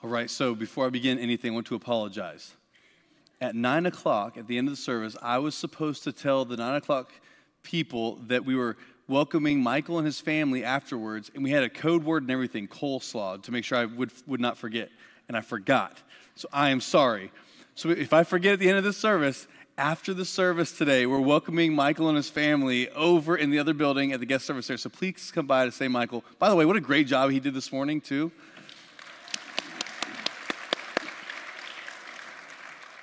All right, so before I begin anything, I want to apologize. At nine o'clock, at the end of the service, I was supposed to tell the nine o'clock people that we were welcoming Michael and his family afterwards, and we had a code word and everything, coleslaw, to make sure I would, would not forget. And I forgot. So I am sorry. So if I forget at the end of this service, after the service today, we're welcoming Michael and his family over in the other building at the guest service there. So please come by to say Michael. By the way, what a great job he did this morning, too.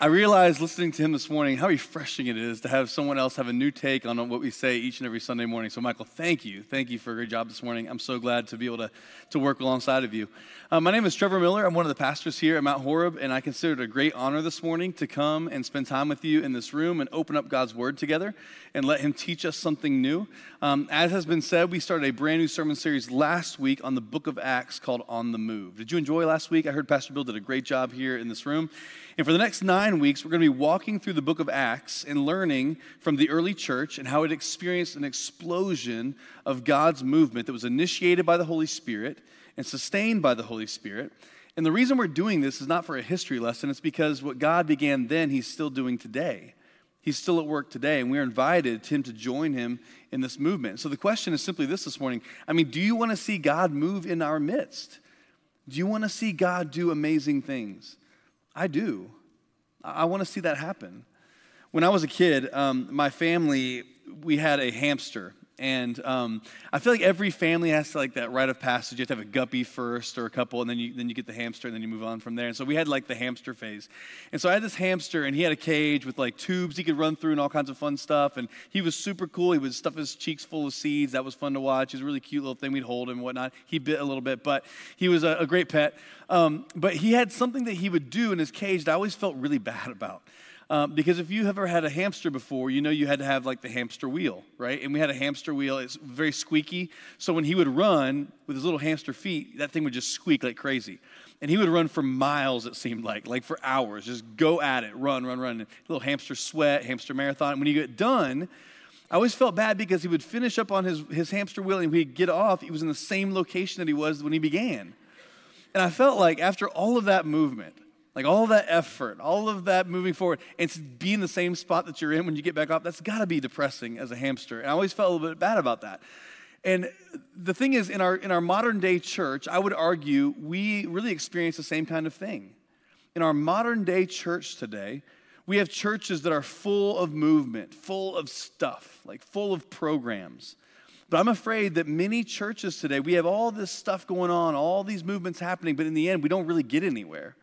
I realized listening to him this morning how refreshing it is to have someone else have a new take on what we say each and every Sunday morning. So, Michael, thank you. Thank you for a great job this morning. I'm so glad to be able to, to work alongside of you. Uh, my name is Trevor Miller. I'm one of the pastors here at Mount Horeb, and I consider it a great honor this morning to come and spend time with you in this room and open up God's Word together and let Him teach us something new. Um, as has been said, we started a brand new sermon series last week on the book of Acts called On the Move. Did you enjoy last week? I heard Pastor Bill did a great job here in this room. And for the next nine weeks, we're going to be walking through the book of Acts and learning from the early church and how it experienced an explosion of God's movement that was initiated by the Holy Spirit and sustained by the Holy Spirit. And the reason we're doing this is not for a history lesson, it's because what God began then, He's still doing today. He's still at work today, and we're invited to him to join him in this movement. So the question is simply this this morning I mean, do you want to see God move in our midst? Do you want to see God do amazing things? I do. I want to see that happen. When I was a kid, um, my family, we had a hamster. And um, I feel like every family has to like that rite of passage. You have to have a guppy first or a couple, and then you, then you get the hamster, and then you move on from there. And so we had like the hamster phase. And so I had this hamster, and he had a cage with like tubes he could run through and all kinds of fun stuff. And he was super cool. He would stuff his cheeks full of seeds. That was fun to watch. He was a really cute little thing. We'd hold him and whatnot. He bit a little bit, but he was a, a great pet. Um, but he had something that he would do in his cage that I always felt really bad about. Um, because if you have ever had a hamster before, you know you had to have like the hamster wheel, right? And we had a hamster wheel. It's very squeaky. So when he would run with his little hamster feet, that thing would just squeak like crazy. And he would run for miles, it seemed like, like for hours. Just go at it, run, run, run. Little hamster sweat, hamster marathon. And when you get done, I always felt bad because he would finish up on his, his hamster wheel and he'd get off. He was in the same location that he was when he began. And I felt like after all of that movement, like all that effort, all of that moving forward, and to be in the same spot that you're in when you get back up, that's got to be depressing as a hamster. And I always felt a little bit bad about that. And the thing is, in our, in our modern day church, I would argue we really experience the same kind of thing. In our modern day church today, we have churches that are full of movement, full of stuff, like full of programs. But I'm afraid that many churches today, we have all this stuff going on, all these movements happening, but in the end, we don't really get anywhere.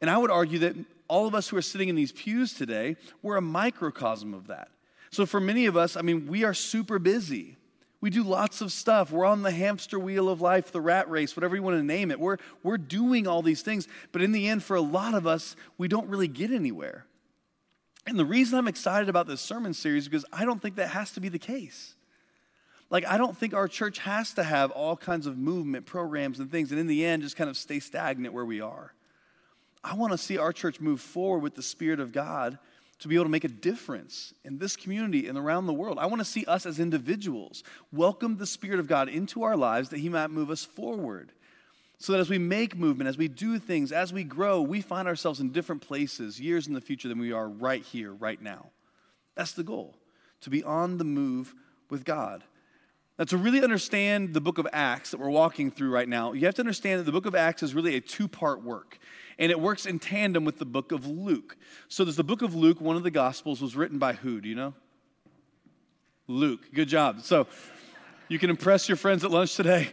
And I would argue that all of us who are sitting in these pews today, we're a microcosm of that. So for many of us, I mean, we are super busy. We do lots of stuff. We're on the hamster wheel of life, the rat race, whatever you want to name it. We're, we're doing all these things. But in the end, for a lot of us, we don't really get anywhere. And the reason I'm excited about this sermon series because I don't think that has to be the case. Like, I don't think our church has to have all kinds of movement programs and things, and in the end, just kind of stay stagnant where we are. I want to see our church move forward with the Spirit of God to be able to make a difference in this community and around the world. I want to see us as individuals welcome the Spirit of God into our lives that He might move us forward. So that as we make movement, as we do things, as we grow, we find ourselves in different places years in the future than we are right here, right now. That's the goal, to be on the move with God. Now, to really understand the book of Acts that we're walking through right now, you have to understand that the book of Acts is really a two part work and it works in tandem with the book of Luke. So there's the book of Luke, one of the Gospels was written by who? Do you know? Luke. Good job. So you can impress your friends at lunch today.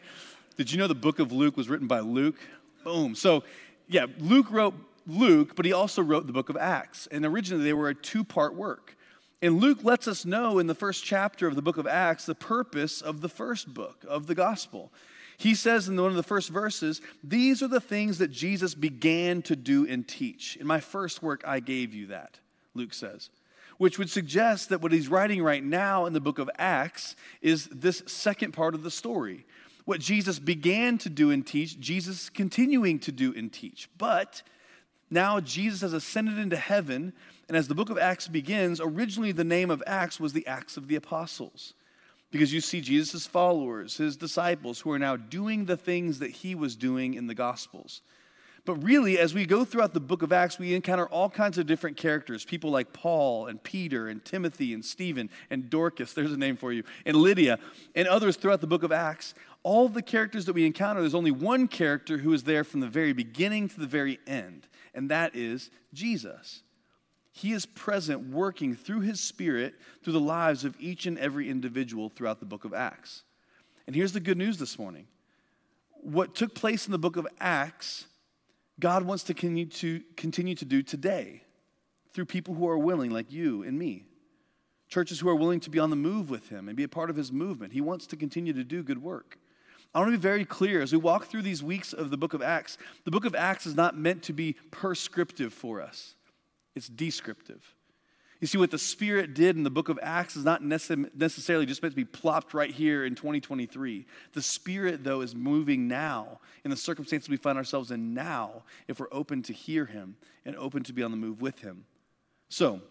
Did you know the book of Luke was written by Luke? Boom. So, yeah, Luke wrote Luke, but he also wrote the book of Acts. And originally they were a two part work. And Luke lets us know in the first chapter of the book of Acts the purpose of the first book of the gospel. He says in one of the first verses, These are the things that Jesus began to do and teach. In my first work, I gave you that, Luke says, which would suggest that what he's writing right now in the book of Acts is this second part of the story. What Jesus began to do and teach, Jesus continuing to do and teach. But now Jesus has ascended into heaven, and as the book of Acts begins, originally the name of Acts was the Acts of the Apostles because you see Jesus' followers, his disciples, who are now doing the things that he was doing in the Gospels. But really, as we go throughout the book of Acts, we encounter all kinds of different characters people like Paul and Peter and Timothy and Stephen and Dorcas, there's a name for you, and Lydia, and others throughout the book of Acts. All the characters that we encounter, there's only one character who is there from the very beginning to the very end, and that is Jesus. He is present, working through his spirit through the lives of each and every individual throughout the book of Acts. And here's the good news this morning what took place in the book of Acts God wants to continue, to continue to do today through people who are willing, like you and me. Churches who are willing to be on the move with Him and be a part of His movement. He wants to continue to do good work. I want to be very clear as we walk through these weeks of the book of Acts, the book of Acts is not meant to be prescriptive for us, it's descriptive. You see, what the Spirit did in the book of Acts is not necessarily just meant to be plopped right here in 2023. The Spirit, though, is moving now in the circumstances we find ourselves in now if we're open to hear Him and open to be on the move with Him. So,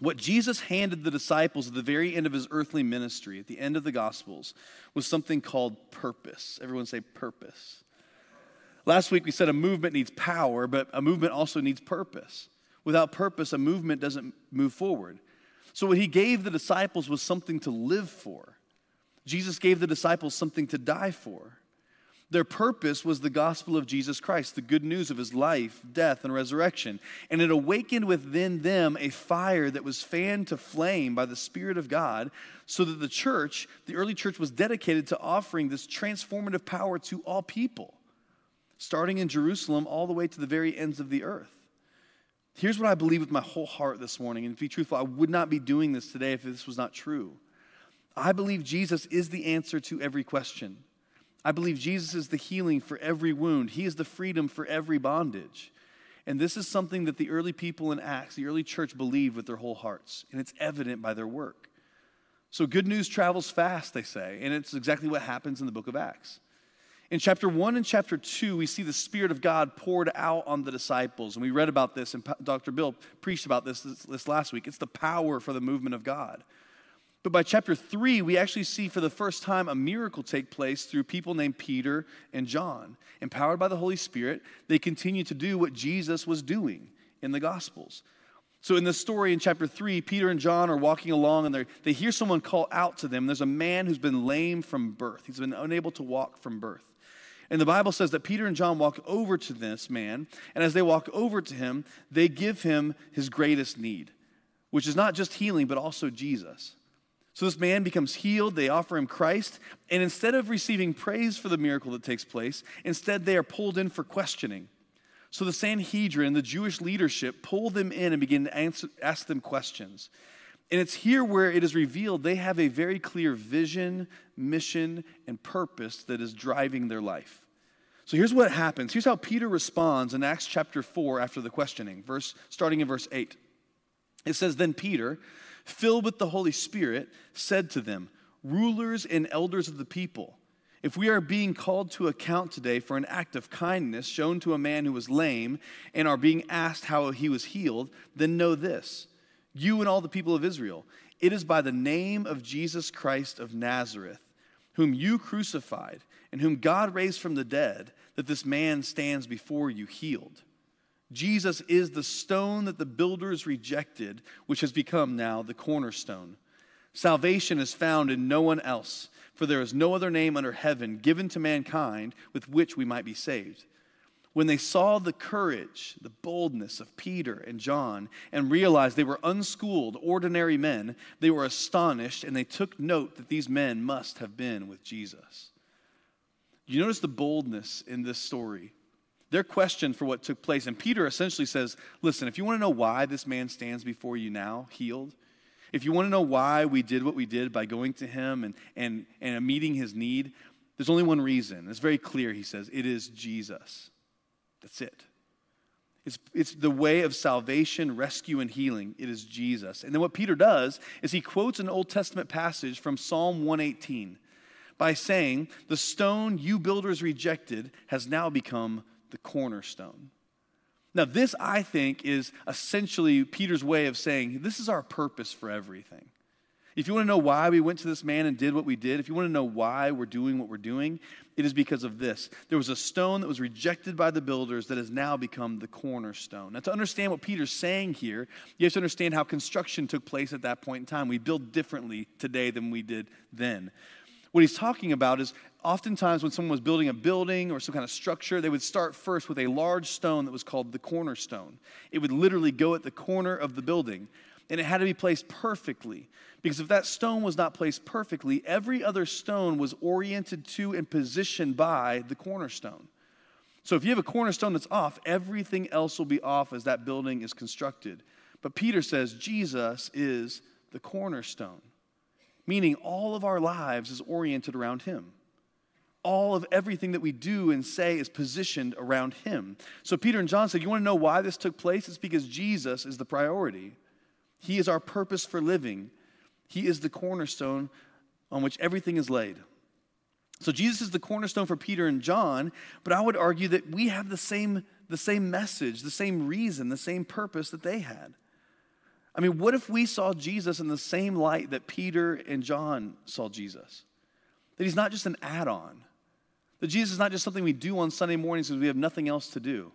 what Jesus handed the disciples at the very end of his earthly ministry, at the end of the Gospels, was something called purpose. Everyone say purpose. Last week we said a movement needs power, but a movement also needs purpose. Without purpose, a movement doesn't move forward. So, what he gave the disciples was something to live for. Jesus gave the disciples something to die for. Their purpose was the gospel of Jesus Christ, the good news of his life, death, and resurrection. And it awakened within them a fire that was fanned to flame by the Spirit of God, so that the church, the early church, was dedicated to offering this transformative power to all people, starting in Jerusalem all the way to the very ends of the earth. Here's what I believe with my whole heart this morning. And to be truthful, I would not be doing this today if this was not true. I believe Jesus is the answer to every question. I believe Jesus is the healing for every wound, He is the freedom for every bondage. And this is something that the early people in Acts, the early church, believed with their whole hearts, and it's evident by their work. So good news travels fast, they say, and it's exactly what happens in the book of Acts. In chapter 1 and chapter 2, we see the Spirit of God poured out on the disciples. And we read about this, and Dr. Bill preached about this, this, this last week. It's the power for the movement of God. But by chapter 3, we actually see for the first time a miracle take place through people named Peter and John. Empowered by the Holy Spirit, they continue to do what Jesus was doing in the Gospels. So, in this story in chapter 3, Peter and John are walking along and they hear someone call out to them. There's a man who's been lame from birth, he's been unable to walk from birth. And the Bible says that Peter and John walk over to this man, and as they walk over to him, they give him his greatest need, which is not just healing, but also Jesus. So this man becomes healed, they offer him Christ, and instead of receiving praise for the miracle that takes place, instead they are pulled in for questioning. So the Sanhedrin, the Jewish leadership, pull them in and begin to answer, ask them questions. And it's here where it is revealed they have a very clear vision, mission, and purpose that is driving their life. So here's what happens. Here's how Peter responds in Acts chapter 4 after the questioning, verse starting in verse 8. It says, Then Peter, filled with the Holy Spirit, said to them, Rulers and elders of the people, if we are being called to account today for an act of kindness shown to a man who was lame and are being asked how he was healed, then know this you and all the people of Israel. It is by the name of Jesus Christ of Nazareth, whom you crucified and whom God raised from the dead, that this man stands before you healed. Jesus is the stone that the builders rejected, which has become now the cornerstone. Salvation is found in no one else, for there is no other name under heaven given to mankind with which we might be saved when they saw the courage, the boldness of Peter and John, and realized they were unschooled, ordinary men, they were astonished and they took note that these men must have been with Jesus. You notice the boldness in this story. Their question for what took place, and Peter essentially says, Listen, if you want to know why this man stands before you now, healed, if you want to know why we did what we did by going to him and, and, and meeting his need, there's only one reason. It's very clear, he says it is Jesus. That's it. It's, it's the way of salvation, rescue, and healing. It is Jesus. And then what Peter does is he quotes an Old Testament passage from Psalm 118 by saying, The stone you builders rejected has now become the cornerstone. Now, this, I think, is essentially Peter's way of saying, This is our purpose for everything. If you want to know why we went to this man and did what we did, if you want to know why we're doing what we're doing, it is because of this. There was a stone that was rejected by the builders that has now become the cornerstone. Now, to understand what Peter's saying here, you have to understand how construction took place at that point in time. We build differently today than we did then. What he's talking about is oftentimes when someone was building a building or some kind of structure, they would start first with a large stone that was called the cornerstone. It would literally go at the corner of the building, and it had to be placed perfectly. Because if that stone was not placed perfectly, every other stone was oriented to and positioned by the cornerstone. So if you have a cornerstone that's off, everything else will be off as that building is constructed. But Peter says Jesus is the cornerstone, meaning all of our lives is oriented around him. All of everything that we do and say is positioned around him. So Peter and John said, You want to know why this took place? It's because Jesus is the priority. He is our purpose for living. He is the cornerstone on which everything is laid. So Jesus is the cornerstone for Peter and John, but I would argue that we have the same, the same message, the same reason, the same purpose that they had. I mean, what if we saw Jesus in the same light that Peter and John saw Jesus? That he's not just an add on. That Jesus is not just something we do on Sunday mornings because we have nothing else to do.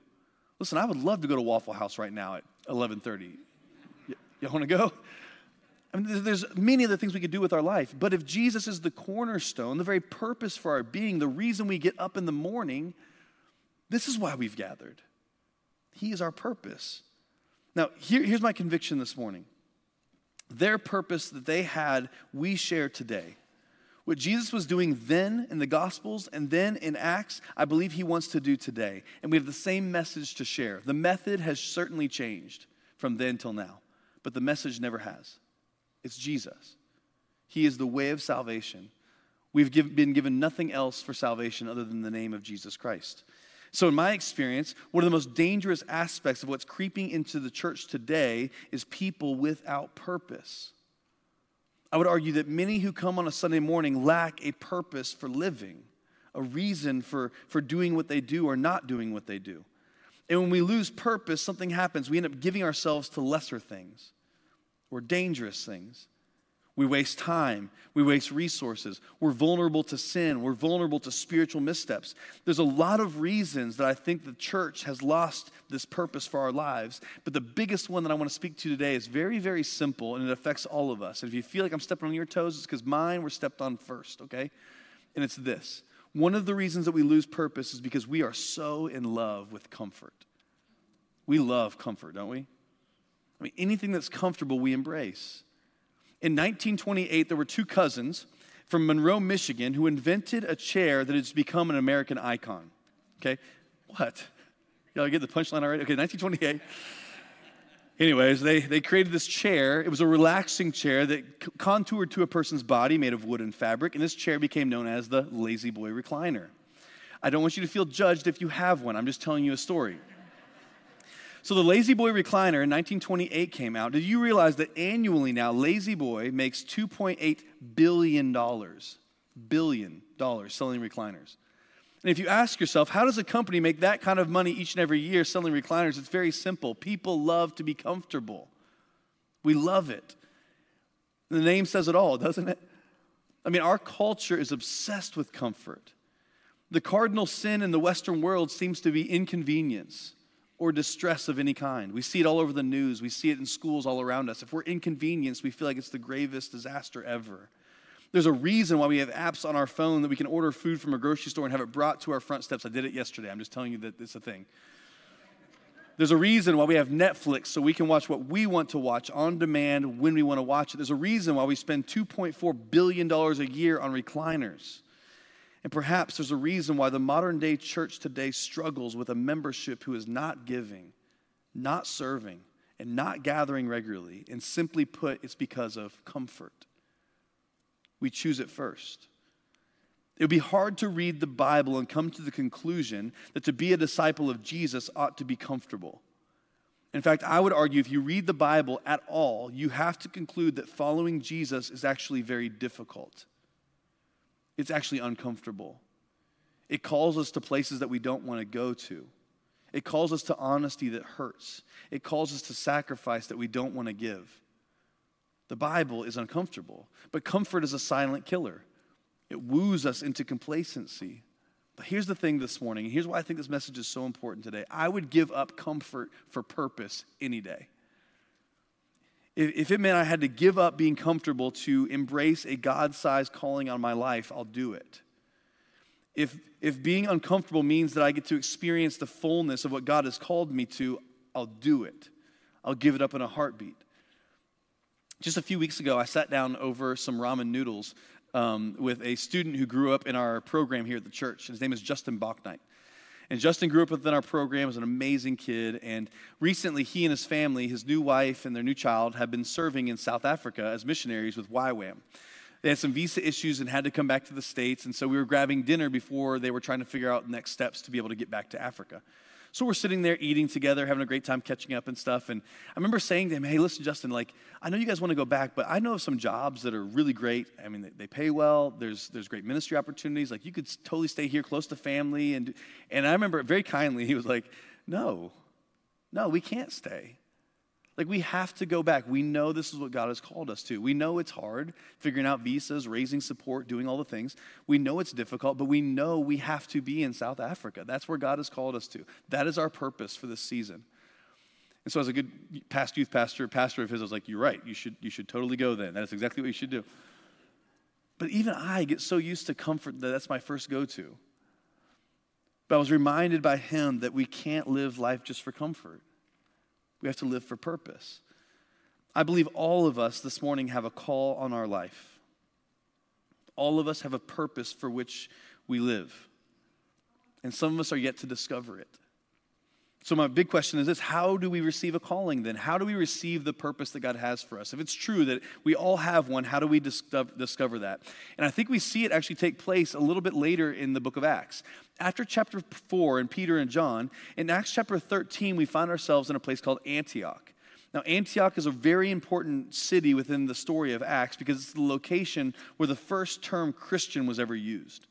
Listen, I would love to go to Waffle House right now at 11:30. Y- y'all want to go? I mean, there's many other things we could do with our life. But if Jesus is the cornerstone, the very purpose for our being, the reason we get up in the morning, this is why we've gathered. He is our purpose. Now, here, here's my conviction this morning their purpose that they had, we share today. What Jesus was doing then in the Gospels and then in Acts, I believe he wants to do today. And we have the same message to share. The method has certainly changed from then till now, but the message never has. It's Jesus. He is the way of salvation. We've give, been given nothing else for salvation other than the name of Jesus Christ. So, in my experience, one of the most dangerous aspects of what's creeping into the church today is people without purpose. I would argue that many who come on a Sunday morning lack a purpose for living, a reason for, for doing what they do or not doing what they do. And when we lose purpose, something happens. We end up giving ourselves to lesser things or dangerous things. We waste time. We waste resources. We're vulnerable to sin. We're vulnerable to spiritual missteps. There's a lot of reasons that I think the church has lost this purpose for our lives. But the biggest one that I want to speak to today is very, very simple and it affects all of us. And if you feel like I'm stepping on your toes, it's because mine were stepped on first, okay? And it's this one of the reasons that we lose purpose is because we are so in love with comfort. We love comfort, don't we? I mean, anything that's comfortable, we embrace. In 1928, there were two cousins from Monroe, Michigan, who invented a chair that has become an American icon. Okay? What? Y'all get the punchline already? Okay, 1928. Anyways, they, they created this chair. It was a relaxing chair that contoured to a person's body made of wood and fabric, and this chair became known as the La-Z-Boy recliner. I don't want you to feel judged if you have one. I'm just telling you a story. So the La-Z-Boy recliner in 1928 came out. Did you realize that annually now La-Z-Boy makes 2.8 billion dollars, billion dollars selling recliners? And if you ask yourself, how does a company make that kind of money each and every year selling recliners? It's very simple. People love to be comfortable. We love it. The name says it all, doesn't it? I mean, our culture is obsessed with comfort. The cardinal sin in the Western world seems to be inconvenience or distress of any kind. We see it all over the news. We see it in schools all around us. If we're inconvenienced, we feel like it's the gravest disaster ever. There's a reason why we have apps on our phone that we can order food from a grocery store and have it brought to our front steps. I did it yesterday. I'm just telling you that it's a thing. There's a reason why we have Netflix so we can watch what we want to watch on demand when we want to watch it. There's a reason why we spend $2.4 billion a year on recliners. And perhaps there's a reason why the modern day church today struggles with a membership who is not giving, not serving, and not gathering regularly. And simply put, it's because of comfort. We choose it first. It would be hard to read the Bible and come to the conclusion that to be a disciple of Jesus ought to be comfortable. In fact, I would argue if you read the Bible at all, you have to conclude that following Jesus is actually very difficult it's actually uncomfortable. It calls us to places that we don't want to go to. It calls us to honesty that hurts. It calls us to sacrifice that we don't want to give. The Bible is uncomfortable, but comfort is a silent killer. It woos us into complacency. But here's the thing this morning, and here's why I think this message is so important today. I would give up comfort for purpose any day. If it meant I had to give up being comfortable to embrace a God sized calling on my life, I'll do it. If, if being uncomfortable means that I get to experience the fullness of what God has called me to, I'll do it. I'll give it up in a heartbeat. Just a few weeks ago, I sat down over some ramen noodles um, with a student who grew up in our program here at the church. His name is Justin Bachnight. And Justin grew up within our program as an amazing kid. And recently, he and his family, his new wife and their new child, have been serving in South Africa as missionaries with YWAM. They had some visa issues and had to come back to the States. And so we were grabbing dinner before they were trying to figure out next steps to be able to get back to Africa. So we're sitting there eating together, having a great time catching up and stuff. And I remember saying to him, Hey, listen, Justin, like, I know you guys want to go back, but I know of some jobs that are really great. I mean, they, they pay well, there's, there's great ministry opportunities. Like, you could totally stay here close to family. And, and I remember very kindly, he was like, No, no, we can't stay. Like, we have to go back. We know this is what God has called us to. We know it's hard, figuring out visas, raising support, doing all the things. We know it's difficult, but we know we have to be in South Africa. That's where God has called us to. That is our purpose for this season. And so, as a good past youth pastor, pastor of his, I was like, You're right. You should, you should totally go then. That is exactly what you should do. But even I get so used to comfort that that's my first go to. But I was reminded by him that we can't live life just for comfort. We have to live for purpose. I believe all of us this morning have a call on our life. All of us have a purpose for which we live. And some of us are yet to discover it. So, my big question is this How do we receive a calling then? How do we receive the purpose that God has for us? If it's true that we all have one, how do we discover that? And I think we see it actually take place a little bit later in the book of Acts. After chapter 4 and Peter and John, in Acts chapter 13, we find ourselves in a place called Antioch. Now, Antioch is a very important city within the story of Acts because it's the location where the first term Christian was ever used.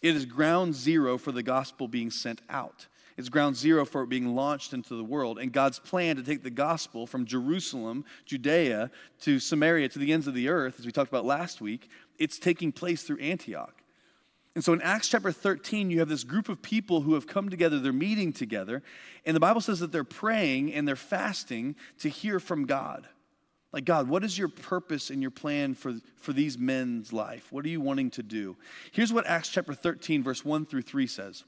It is ground zero for the gospel being sent out. It's ground zero for it being launched into the world. And God's plan to take the gospel from Jerusalem, Judea, to Samaria, to the ends of the earth, as we talked about last week, it's taking place through Antioch. And so in Acts chapter 13, you have this group of people who have come together, they're meeting together, and the Bible says that they're praying and they're fasting to hear from God. Like, God, what is your purpose and your plan for, for these men's life? What are you wanting to do? Here's what Acts chapter 13, verse 1 through 3 says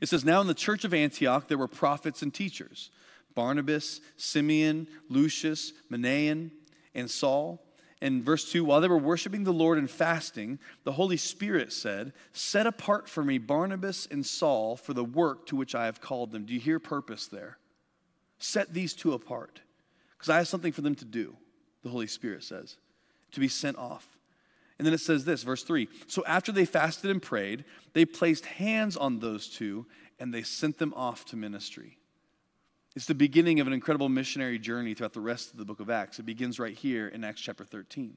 it says, Now in the church of Antioch there were prophets and teachers Barnabas, Simeon, Lucius, Manaen, and Saul. In verse 2, while they were worshiping the Lord and fasting, the Holy Spirit said, Set apart for me Barnabas and Saul for the work to which I have called them. Do you hear purpose there? Set these two apart, because I have something for them to do, the Holy Spirit says, to be sent off. And then it says this, verse 3 So after they fasted and prayed, they placed hands on those two and they sent them off to ministry. It's the beginning of an incredible missionary journey throughout the rest of the book of Acts. It begins right here in Acts chapter 13.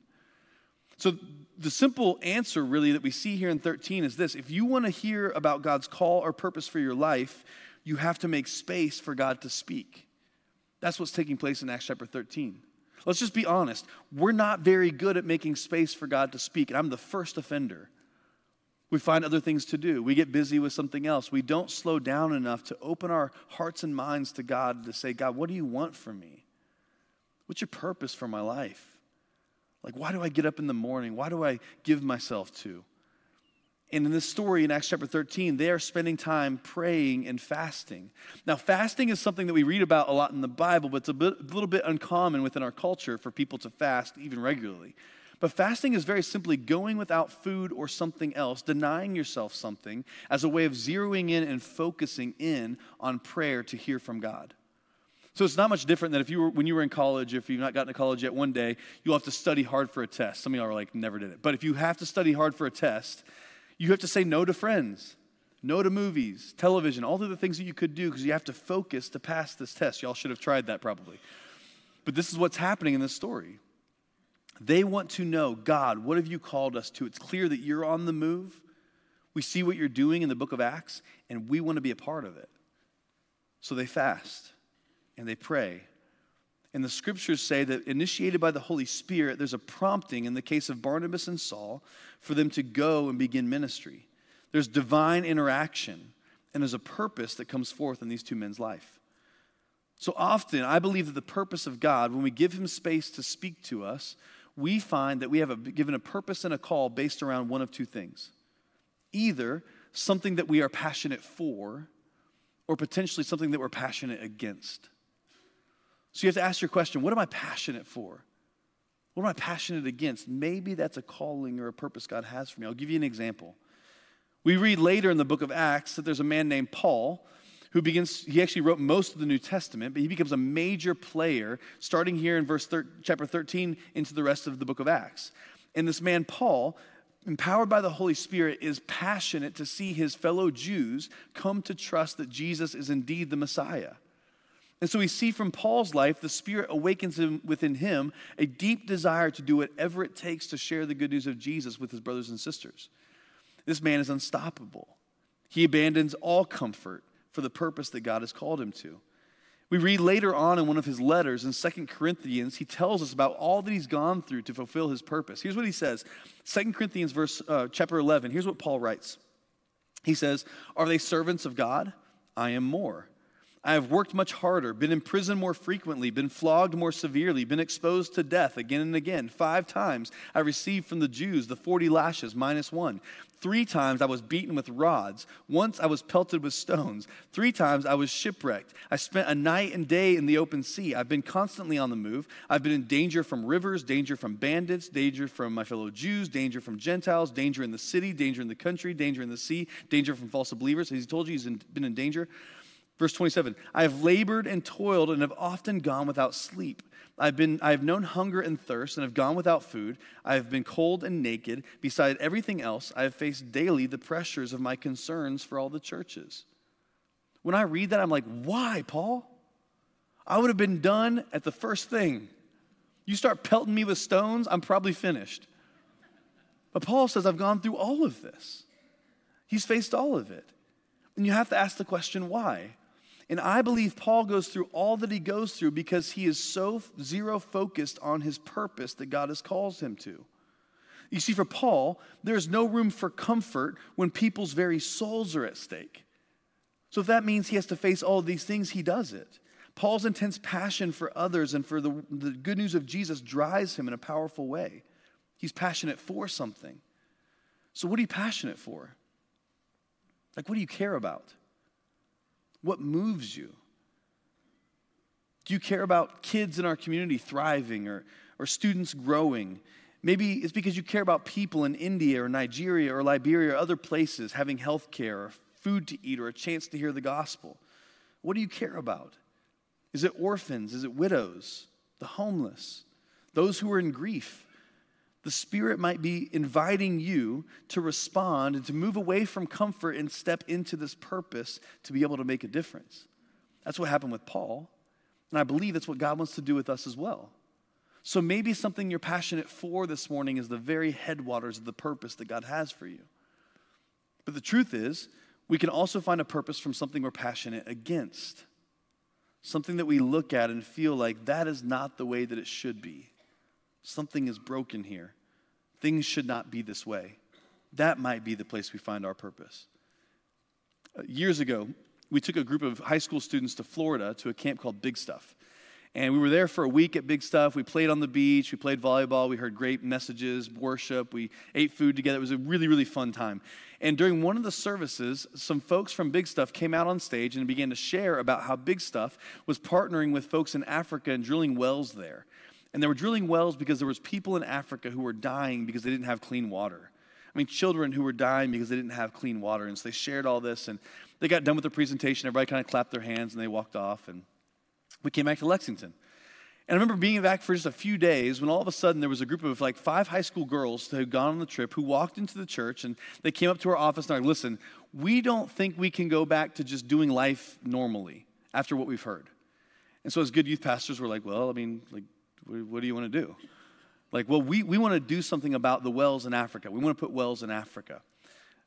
So, the simple answer really that we see here in 13 is this if you want to hear about God's call or purpose for your life, you have to make space for God to speak. That's what's taking place in Acts chapter 13. Let's just be honest. We're not very good at making space for God to speak, and I'm the first offender. We find other things to do. We get busy with something else. We don't slow down enough to open our hearts and minds to God to say, God, what do you want from me? What's your purpose for my life? Like, why do I get up in the morning? Why do I give myself to? And in this story in Acts chapter 13, they are spending time praying and fasting. Now, fasting is something that we read about a lot in the Bible, but it's a, bit, a little bit uncommon within our culture for people to fast even regularly. But fasting is very simply going without food or something else, denying yourself something as a way of zeroing in and focusing in on prayer to hear from God. So it's not much different than if you were when you were in college, if you've not gotten to college yet, one day you'll have to study hard for a test. Some of y'all are like, never did it. But if you have to study hard for a test, you have to say no to friends, no to movies, television, all of the things that you could do because you have to focus to pass this test. Y'all should have tried that probably. But this is what's happening in this story. They want to know, God, what have you called us to? It's clear that you're on the move. We see what you're doing in the book of Acts, and we want to be a part of it. So they fast and they pray And the scriptures say that initiated by the Holy Spirit, there's a prompting in the case of Barnabas and Saul for them to go and begin ministry. There's divine interaction, and there's a purpose that comes forth in these two men's life. So often, I believe that the purpose of God, when we give Him space to speak to us, we find that we have a, given a purpose and a call based around one of two things either something that we are passionate for, or potentially something that we're passionate against. So you have to ask your question what am I passionate for? What am I passionate against? Maybe that's a calling or a purpose God has for me. I'll give you an example. We read later in the book of Acts that there's a man named Paul who begins, he actually wrote most of the New Testament, but he becomes a major player starting here in verse thir- chapter 13 into the rest of the book of Acts. And this man, Paul, empowered by the Holy Spirit, is passionate to see his fellow Jews come to trust that Jesus is indeed the Messiah. And so we see from Paul's life, the Spirit awakens him, within him a deep desire to do whatever it takes to share the good news of Jesus with his brothers and sisters. This man is unstoppable. He abandons all comfort for the purpose that God has called him to. We read later on in one of his letters in Second Corinthians, he tells us about all that he's gone through to fulfill his purpose. Here's what he says Second Corinthians, verse, uh, chapter 11. Here's what Paul writes He says, Are they servants of God? I am more. I have worked much harder, been in prison more frequently, been flogged more severely, been exposed to death again and again. Five times I received from the Jews the 40 lashes minus one. Three times I was beaten with rods. Once I was pelted with stones. Three times I was shipwrecked. I spent a night and day in the open sea. I've been constantly on the move. I've been in danger from rivers, danger from bandits, danger from my fellow Jews, danger from Gentiles, danger in the city, danger in the country, danger in the sea, danger from false believers. He's told you he's been in danger. Verse 27 I have labored and toiled and have often gone without sleep. I've, been, I have known hunger and thirst and have gone without food. I have been cold and naked. Beside everything else, I have faced daily the pressures of my concerns for all the churches. When I read that, I'm like, why, Paul? I would have been done at the first thing. You start pelting me with stones, I'm probably finished. But Paul says, I've gone through all of this. He's faced all of it. And you have to ask the question, why? And I believe Paul goes through all that he goes through because he is so zero focused on his purpose that God has called him to. You see, for Paul, there's no room for comfort when people's very souls are at stake. So if that means he has to face all these things, he does it. Paul's intense passion for others and for the, the good news of Jesus drives him in a powerful way. He's passionate for something. So, what are you passionate for? Like, what do you care about? What moves you? Do you care about kids in our community thriving or, or students growing? Maybe it's because you care about people in India or Nigeria or Liberia or other places having health care or food to eat or a chance to hear the gospel. What do you care about? Is it orphans? Is it widows? The homeless? Those who are in grief? The Spirit might be inviting you to respond and to move away from comfort and step into this purpose to be able to make a difference. That's what happened with Paul. And I believe that's what God wants to do with us as well. So maybe something you're passionate for this morning is the very headwaters of the purpose that God has for you. But the truth is, we can also find a purpose from something we're passionate against. Something that we look at and feel like that is not the way that it should be. Something is broken here. Things should not be this way. That might be the place we find our purpose. Uh, years ago, we took a group of high school students to Florida to a camp called Big Stuf. And we were there for a week at Big Stuf. We played on the beach, we played volleyball, we heard great messages, worship, we ate food together. It was a really, really fun time. And during one of the services, some folks from Big Stuf came out on stage and began to share about how Big Stuf was partnering with folks in Africa and drilling wells there. And they were drilling wells because there was people in Africa who were dying because they didn't have clean water. I mean, children who were dying because they didn't have clean water. And so they shared all this and they got done with the presentation. Everybody kind of clapped their hands and they walked off. And we came back to Lexington. And I remember being back for just a few days when all of a sudden there was a group of like five high school girls who had gone on the trip who walked into the church and they came up to our office and they're like, listen, we don't think we can go back to just doing life normally after what we've heard. And so as good youth pastors, we're like, well, I mean, like, what do you want to do? Like, well, we, we want to do something about the wells in Africa. We want to put wells in Africa.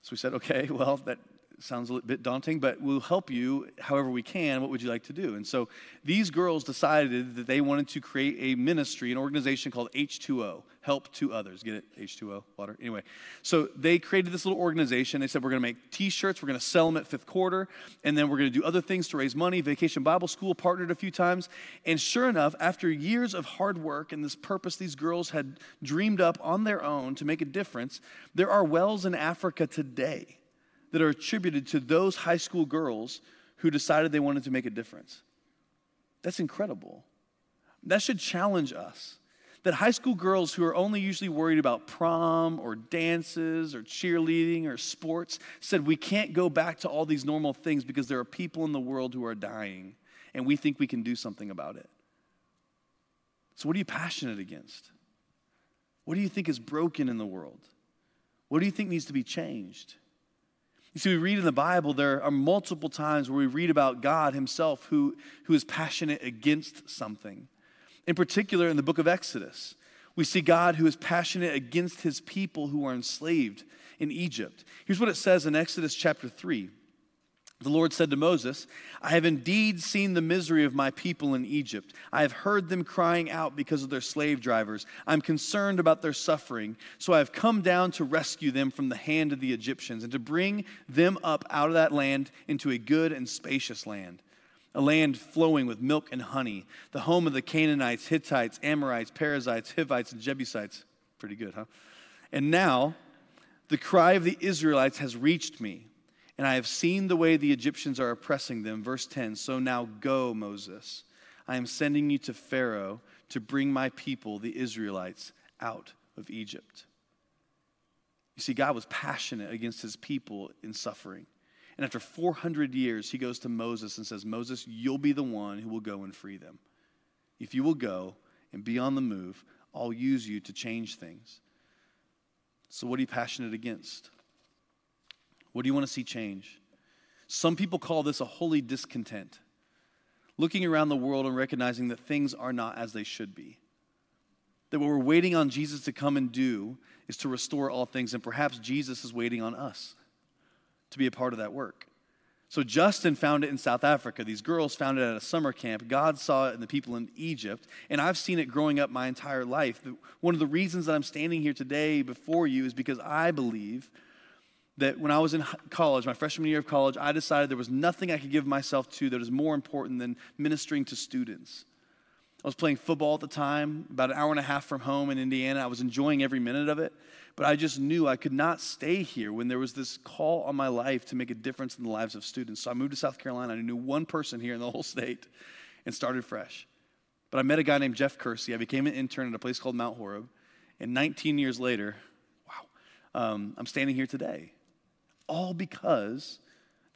So we said, okay, well, that sounds a little bit daunting, but we'll help you however we can. What would you like to do? And so these girls decided that they wanted to create a ministry, an organization called H2O, Help to Others. Get it? H2O, water. Anyway, so they created this little organization. They said, We're going to make t shirts, we're going to sell them at fifth quarter, and then we're going to do other things to raise money. Vacation Bible School partnered a few times. And sure enough, after years of hard work and this purpose these girls had dreamed up on their own to make a difference, there are wells in Africa today that are attributed to those high school girls who decided they wanted to make a difference. That's incredible. That should challenge us. That high school girls who are only usually worried about prom or dances or cheerleading or sports said, We can't go back to all these normal things because there are people in the world who are dying and we think we can do something about it. So, what are you passionate against? What do you think is broken in the world? What do you think needs to be changed? You see, we read in the Bible, there are multiple times where we read about God Himself who, who is passionate against something. In particular, in the book of Exodus, we see God who is passionate against His people who are enslaved in Egypt. Here's what it says in Exodus chapter 3. The Lord said to Moses, I have indeed seen the misery of my people in Egypt. I have heard them crying out because of their slave drivers. I'm concerned about their suffering. So I have come down to rescue them from the hand of the Egyptians and to bring them up out of that land into a good and spacious land, a land flowing with milk and honey, the home of the Canaanites, Hittites, Amorites, Perizzites, Hivites, and Jebusites. Pretty good, huh? And now the cry of the Israelites has reached me and I have seen the way the Egyptians are oppressing them. Verse 10 So now go, Moses. I am sending you to Pharaoh to bring my people, the Israelites, out of Egypt. You see, God was passionate against his people in suffering. And after 400 years, he goes to Moses and says, Moses, you'll be the one who will go and free them. If you will go and be on the move, I'll use you to change things. So, what are you passionate against? What do you want to see change? Some people call this a holy discontent, looking around the world and recognizing that things are not as they should be. That what we're waiting on Jesus to come and do is to restore all things, and perhaps Jesus is waiting on us to be a part of that work. So Justin found it in South Africa. These girls found it at a summer camp. God saw it in the people in Egypt, and I've seen it growing up my entire life. One of the reasons that I'm standing here today before you is because I believe that when I was in college, my freshman year of college, I decided there was nothing I could give myself to that was more important than ministering to students. I was playing football at the time, about an hour and a half from home in Indiana. I was enjoying every minute of it, but I just knew I could not stay here when there was this call on my life to make a difference in the lives of students. So I moved to South Carolina. I knew one person here in the whole state and started fresh. But I met a guy named Jeff Kersey. I became an intern at a place called Mount Horeb. And 19 years later, wow, um, I'm standing here today all because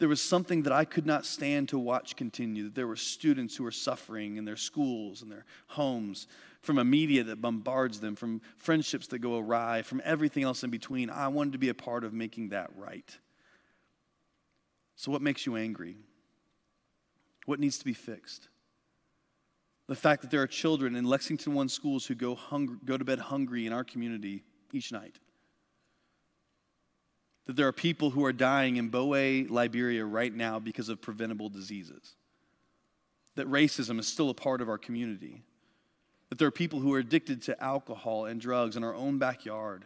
there was something that I could not stand to watch continue. That there were students who were suffering in their schools and their homes from a media that bombards them, from friendships that go awry, from everything else in between. I wanted to be a part of making that right. So, what makes you angry? What needs to be fixed? The fact that there are children in Lexington One schools who go, hungry, go to bed hungry in our community each night that there are people who are dying in Boe, Liberia right now because of preventable diseases. That racism is still a part of our community. That there are people who are addicted to alcohol and drugs in our own backyard.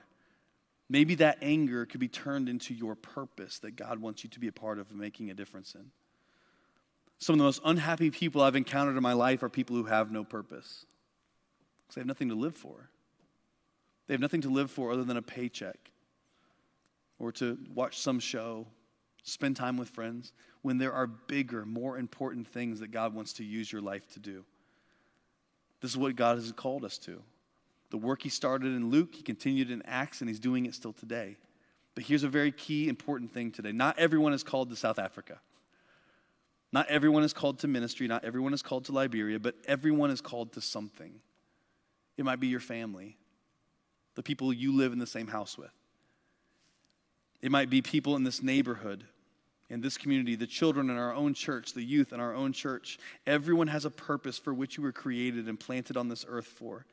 Maybe that anger could be turned into your purpose that God wants you to be a part of making a difference in. Some of the most unhappy people I've encountered in my life are people who have no purpose. Because they have nothing to live for. They have nothing to live for other than a paycheck or to watch some show, spend time with friends, when there are bigger, more important things that God wants to use your life to do. This is what God has called us to. The work He started in Luke, He continued in Acts, and He's doing it still today. But here's a very key, important thing today. Not everyone is called to South Africa. Not everyone is called to ministry. Not everyone is called to Liberia, but everyone is called to something. It might be your family, the people you live in the same house with. It might be people in this neighborhood, in this community, the children in our own church, the youth in our own church. Everyone has a purpose for which you were created and planted on this earth for.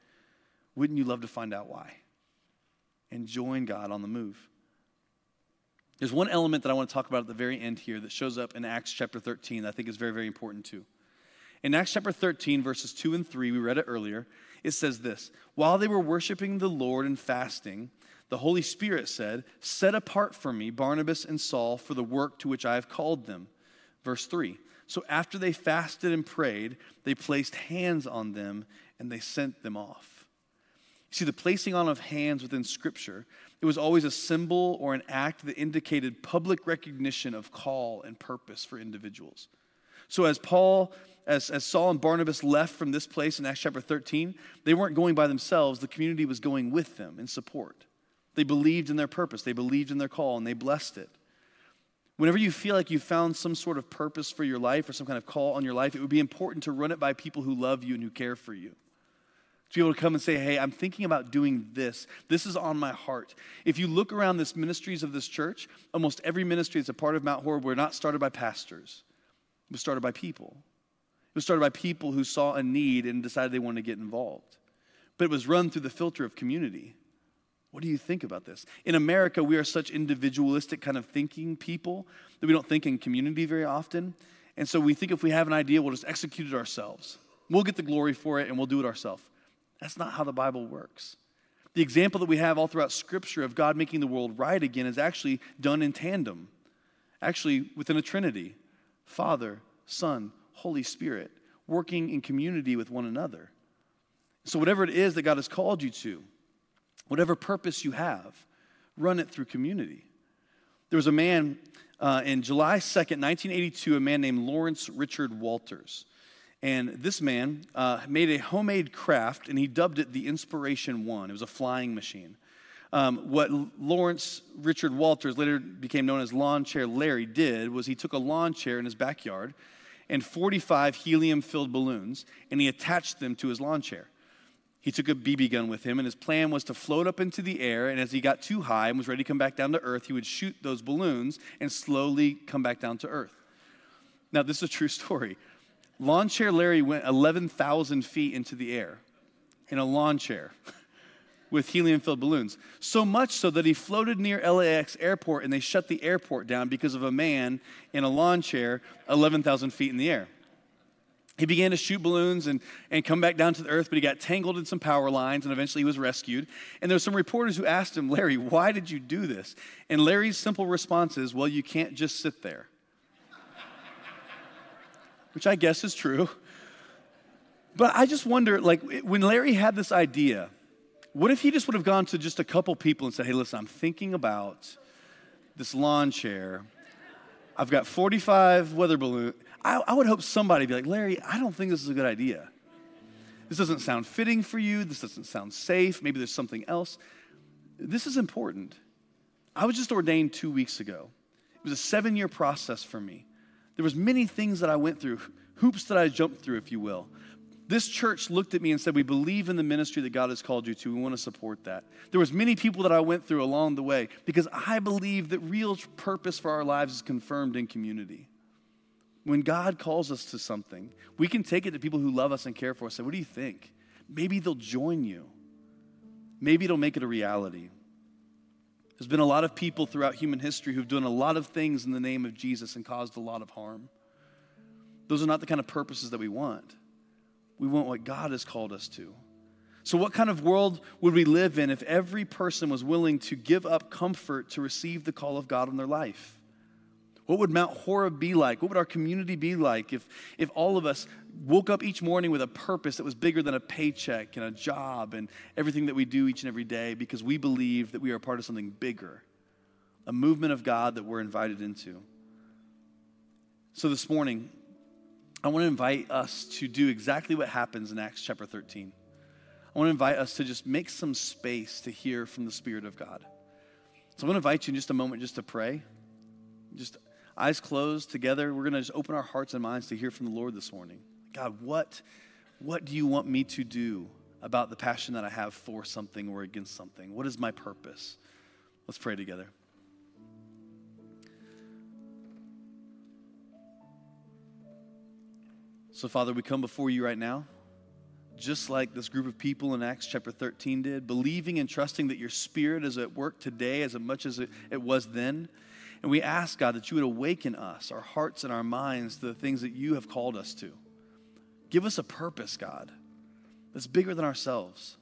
Wouldn't you love to find out why? And join God on the move. There's one element that I want to talk about at the very end here that shows up in Acts chapter 13 that I think is very, very important too. In Acts chapter 13, verses 2 and 3, we read it earlier, it says this While they were worshiping the Lord and fasting, the Holy Spirit said, Set apart for me Barnabas and Saul for the work to which I have called them. Verse 3 So after they fasted and prayed, they placed hands on them and they sent them off. You see, the placing on of hands within Scripture, it was always a symbol or an act that indicated public recognition of call and purpose for individuals. So as Paul, as, as Saul and Barnabas left from this place in Acts chapter 13, they weren't going by themselves. The community was going with them in support. They believed in their purpose, they believed in their call, and they blessed it. Whenever you feel like you found some sort of purpose for your life or some kind of call on your life, it would be important to run it by people who love you and who care for you. To be able to come and say, hey, I'm thinking about doing this. This is on my heart. If you look around this ministries of this church, almost every ministry that's a part of Mount Horeb were not started by pastors. It was started by people. It was started by people who saw a need and decided they wanted to get involved. But it was run through the filter of community. What do you think about this? In America, we are such individualistic kind of thinking people that we don't think in community very often. And so we think if we have an idea, we'll just execute it ourselves. We'll get the glory for it and we'll do it ourselves. That's not how the Bible works. The example that we have all throughout Scripture of God making the world right again is actually done in tandem, actually within a Trinity Father, Son, Holy Spirit, working in community with one another. So, whatever it is that God has called you to, Whatever purpose you have, run it through community. There was a man uh, in July 2nd, 1982, a man named Lawrence Richard Walters. And this man uh, made a homemade craft and he dubbed it the Inspiration One. It was a flying machine. Um, what Lawrence Richard Walters, later became known as Lawn Chair Larry, did was he took a lawn chair in his backyard and 45 helium filled balloons and he attached them to his lawn chair he took a BB gun with him, and his plan was to float up into the air. And as he got too high and was ready to come back down to earth, he would shoot those balloons and slowly come back down to earth. Now, this is a true story. Lawn chair Larry went 11,000 feet into the air in a lawn chair with helium filled balloons. So much so that he floated near LAX airport and they shut the airport down because of a man in a lawn chair 11,000 feet in the air. He began to shoot balloons and, and come back down to the earth, but he got tangled in some power lines and eventually he was rescued. And there were some reporters who asked him, Larry, why did you do this? And Larry's simple response is, well, you can't just sit there. Which I guess is true. But I just wonder, like, when Larry had this idea, what if he just would have gone to just a couple people and said, hey, listen, I'm thinking about this lawn chair. I've got 45 weather balloons. I, I would hope somebody be like, Larry, I don't think this is a good idea. This doesn't sound fitting for you. This doesn't sound safe. Maybe there's something else. This is important. I was just ordained two weeks ago. It was a seven year process for me. There was many things that I went through, hoops that I jumped through, if you will. This church looked at me and said, "We believe in the ministry that God has called you to. We want to support that." There was many people that I went through along the way because I believe that real purpose for our lives is confirmed in community. When God calls us to something, we can take it to people who love us and care for us. And say, what do you think? Maybe they'll join you. Maybe it'll make it a reality. There's been a lot of people throughout human history who've done a lot of things in the name of Jesus and caused a lot of harm. Those are not the kind of purposes that we want. We want what God has called us to. So, what kind of world would we live in if every person was willing to give up comfort to receive the call of God in their life? What would Mount Horeb be like? What would our community be like if, if all of us woke up each morning with a purpose that was bigger than a paycheck and a job and everything that we do each and every day because we believe that we are part of something bigger, a movement of God that we're invited into? So this morning, I want to invite us to do exactly what happens in Acts chapter 13. I want to invite us to just make some space to hear from the Spirit of God. So I'm going to invite you in just a moment just to pray. Just eyes closed together, we're going to just open our hearts and minds to hear from the Lord this morning. God, what, what do you want me to do about the passion that I have for something or against something? What is my purpose? Let's pray together. So, Father, we come before you right now, just like this group of people in Acts chapter 13 did, believing and trusting that your Spirit is at work today as much as it, it was then And we ask, God, that you would awaken us, our hearts and our minds, to the things that you have called us to. Give us a purpose, God, that's bigger than ourselves.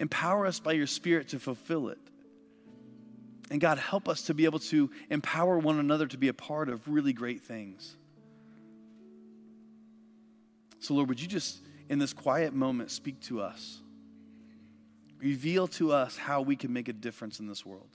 Empower us by your Spirit to fulfill it. And God, help us to be able to empower one another to be a part of really great things. So, Lord, would you just, in this quiet moment, speak to us? Reveal to us how we can make a difference in this world.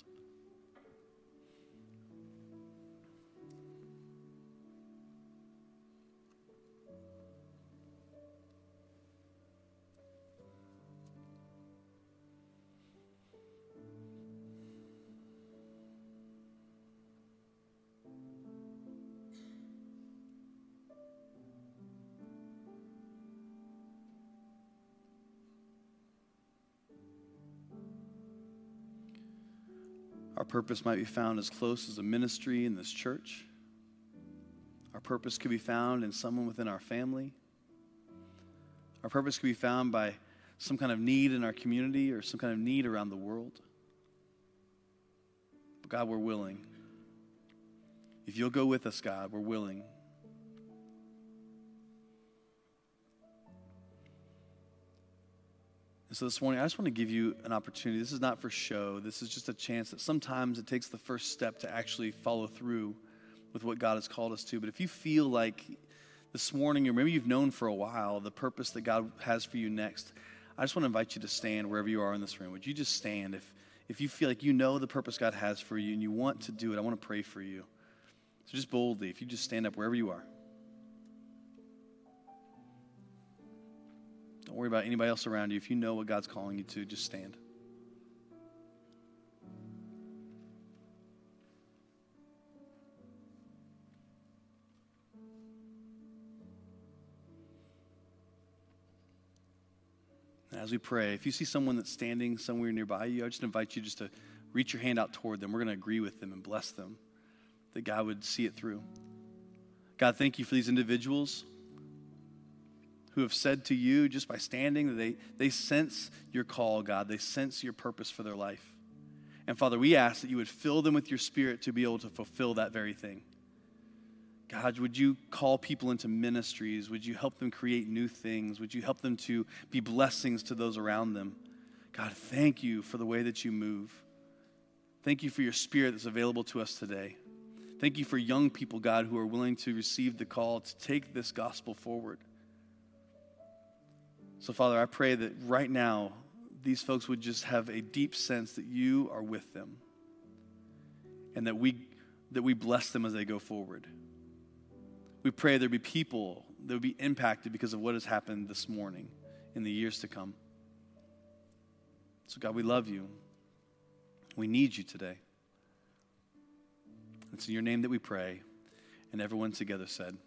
Purpose might be found as close as a ministry in this church. Our purpose could be found in someone within our family. Our purpose could be found by some kind of need in our community or some kind of need around the world. But God, we're willing. If you'll go with us, God, we're willing. And so this morning, I just want to give you an opportunity. This is not for show. This is just a chance that sometimes it takes the first step to actually follow through with what God has called us to. But if you feel like this morning, or maybe you've known for a while the purpose that God has for you next, I just want to invite you to stand wherever you are in this room. Would you just stand if, if you feel like you know the purpose God has for you and you want to do it? I want to pray for you. So just boldly, if you just stand up wherever you are. Don't worry about anybody else around you. If you know what God's calling you to, just stand. As we pray, if you see someone that's standing somewhere nearby you, I just invite you just to reach your hand out toward them. We're going to agree with them and bless them, that God would see it through. God, thank you for these individuals who have said to you just by standing that they, they sense your call, God. They sense your purpose for their life. And Father, we ask that you would fill them with your spirit to be able to fulfill that very thing. God, would you call people into ministries? Would you help them create new things? Would you help them to be blessings to those around them? God, thank you for the way that you move. Thank you for your spirit that's available to us today. Thank you for young people, God, who are willing to receive the call to take this gospel forward. So, Father, I pray that right now, these folks would just have a deep sense that you are with them and that we, that we bless them as they go forward. We pray there be people that would be impacted because of what has happened this morning in the years to come. So, God, we love you. We need you today. It's in your name that we pray. And everyone together said.